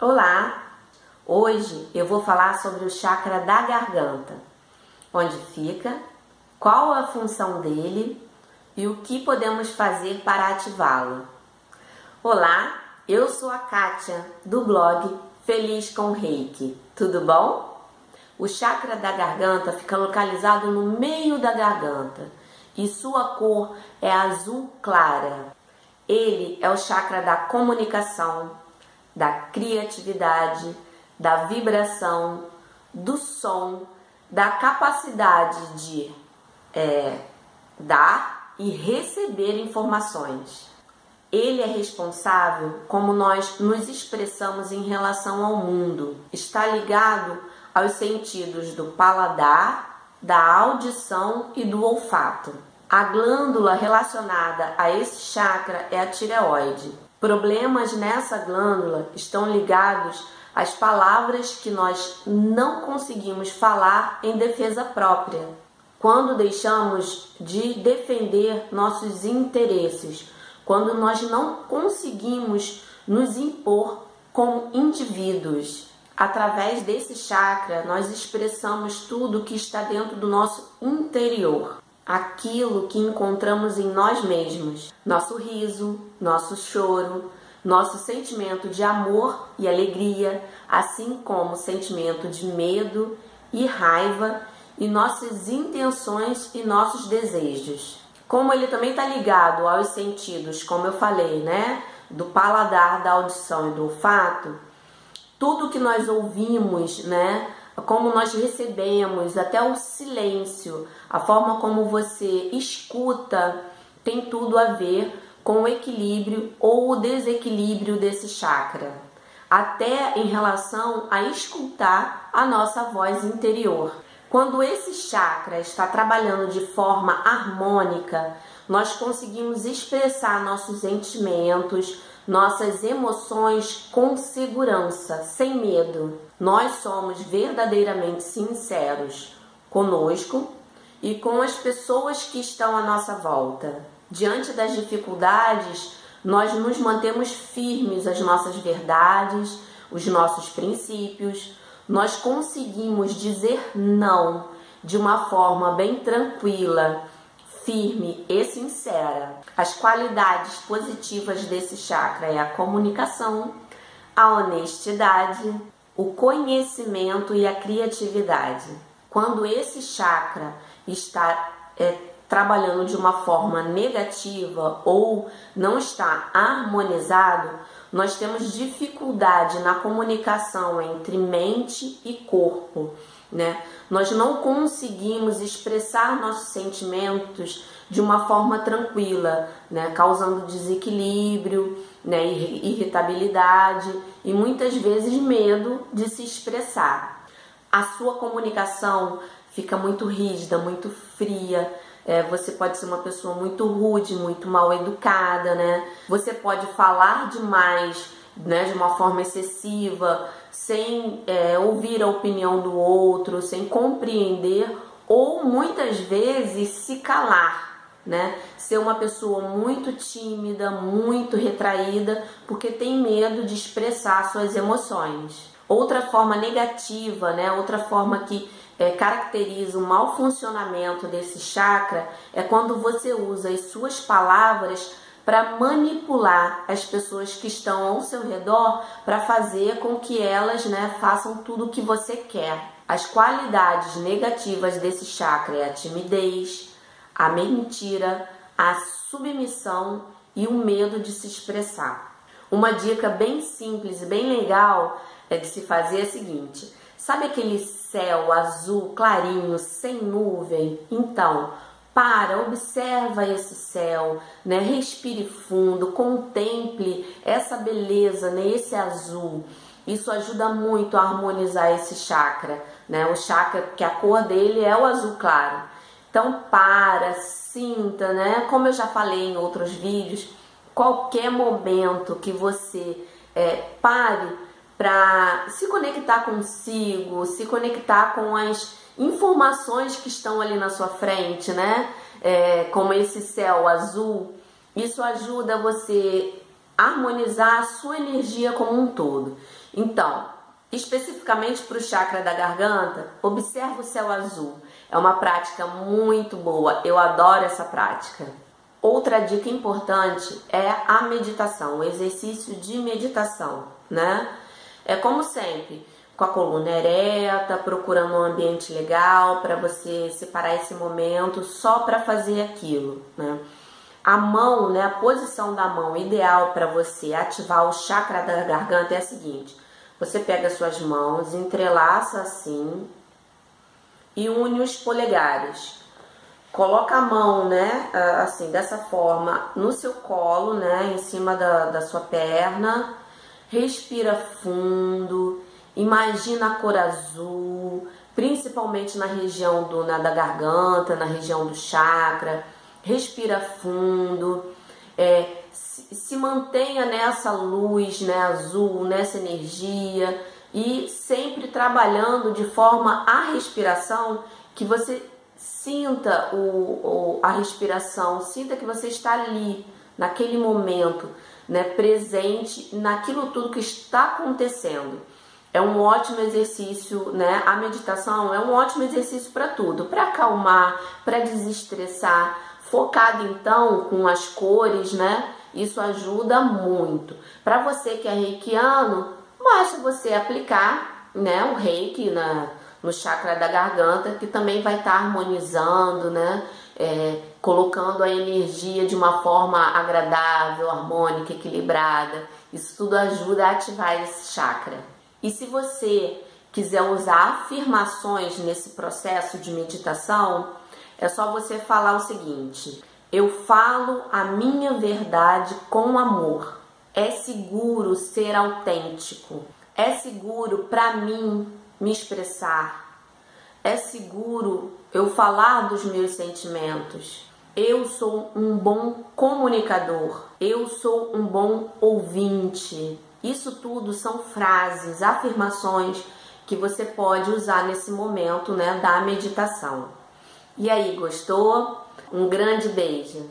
Olá! Hoje eu vou falar sobre o chakra da garganta, onde fica, qual a função dele e o que podemos fazer para ativá-lo. Olá, eu sou a Kátia do blog Feliz com Reiki. Tudo bom? O chakra da garganta fica localizado no meio da garganta e sua cor é azul clara. Ele é o chakra da comunicação, da criatividade, da vibração, do som, da capacidade de é, dar e receber informações. Ele é responsável como nós nos expressamos em relação ao mundo. Está ligado aos sentidos do paladar, da audição e do olfato. A glândula relacionada a esse chakra é a tireoide. Problemas nessa glândula estão ligados às palavras que nós não conseguimos falar em defesa própria. Quando deixamos de defender nossos interesses, quando nós não conseguimos nos impor como indivíduos. Através desse chakra, nós expressamos tudo que está dentro do nosso interior aquilo que encontramos em nós mesmos, nosso riso, nosso choro, nosso sentimento de amor e alegria, assim como sentimento de medo e raiva e nossas intenções e nossos desejos. Como ele também está ligado aos sentidos, como eu falei, né? Do paladar, da audição e do olfato, tudo que nós ouvimos, né? Como nós recebemos, até o silêncio, a forma como você escuta, tem tudo a ver com o equilíbrio ou o desequilíbrio desse chakra, até em relação a escutar a nossa voz interior. Quando esse chakra está trabalhando de forma harmônica, nós conseguimos expressar nossos sentimentos, nossas emoções com segurança, sem medo. Nós somos verdadeiramente sinceros conosco e com as pessoas que estão à nossa volta. Diante das dificuldades, nós nos mantemos firmes às nossas verdades, os nossos princípios. Nós conseguimos dizer não de uma forma bem tranquila firme e sincera. As qualidades positivas desse chakra é a comunicação, a honestidade, o conhecimento e a criatividade. Quando esse chakra está é, trabalhando de uma forma negativa ou não está harmonizado, nós temos dificuldade na comunicação entre mente e corpo né? Nós não conseguimos expressar nossos sentimentos de uma forma tranquila, né? Causando desequilíbrio, né? Irritabilidade e muitas vezes medo de se expressar. A sua comunicação fica muito rígida, muito fria. É, você pode ser uma pessoa muito rude, muito mal educada, né? Você pode falar demais né, de uma forma excessiva, sem é, ouvir a opinião do outro, sem compreender ou muitas vezes se calar, né? Ser uma pessoa muito tímida, muito retraída, porque tem medo de expressar suas emoções. Outra forma negativa, né? Outra forma que é, caracteriza o mau funcionamento desse chakra é quando você usa as suas palavras para manipular as pessoas que estão ao seu redor para fazer com que elas né, façam tudo o que você quer. As qualidades negativas desse chakra é a timidez, a mentira, a submissão e o medo de se expressar. Uma dica bem simples e bem legal é de se fazer é a seguinte: sabe aquele céu azul clarinho, sem nuvem? Então, para, observa esse céu, né? Respire fundo, contemple essa beleza, né? Esse azul. Isso ajuda muito a harmonizar esse chakra, né? O chakra que a cor dele é o azul claro. Então para, sinta, né? Como eu já falei em outros vídeos, qualquer momento que você é, pare para se conectar consigo, se conectar com as informações que estão ali na sua frente, né? É, como esse céu azul, isso ajuda você a harmonizar a sua energia como um todo. Então, especificamente para o chakra da garganta, observa o céu azul. É uma prática muito boa, eu adoro essa prática. Outra dica importante é a meditação, o exercício de meditação, né? É como sempre, com a coluna ereta, procurando um ambiente legal para você separar esse momento só para fazer aquilo, né? A mão, né, a posição da mão ideal para você ativar o chakra da garganta é a seguinte: você pega suas mãos, entrelaça assim e une os polegares. Coloca a mão, né, assim, dessa forma, no seu colo, né, em cima da, da sua perna. Respira fundo, imagina a cor azul, principalmente na região do, na, da garganta, na região do chakra. Respira fundo, é, se, se mantenha nessa luz né, azul, nessa energia e sempre trabalhando de forma a respiração que você sinta o, o, a respiração, sinta que você está ali, naquele momento, né, presente naquilo tudo que está acontecendo. É um ótimo exercício, né? A meditação é um ótimo exercício para tudo, para acalmar, para desestressar, focado então com as cores, né? Isso ajuda muito. Para você que é reikiano, basta você aplicar, né, o reiki na no chakra da garganta, que também vai estar tá harmonizando, né? É, colocando a energia de uma forma agradável, harmônica, equilibrada. Isso tudo ajuda a ativar esse chakra. E se você quiser usar afirmações nesse processo de meditação, é só você falar o seguinte: eu falo a minha verdade com amor. É seguro ser autêntico. É seguro para mim me expressar. É seguro eu falar dos meus sentimentos. Eu sou um bom comunicador. Eu sou um bom ouvinte. Isso tudo são frases, afirmações que você pode usar nesse momento, né, da meditação. E aí, gostou? Um grande beijo.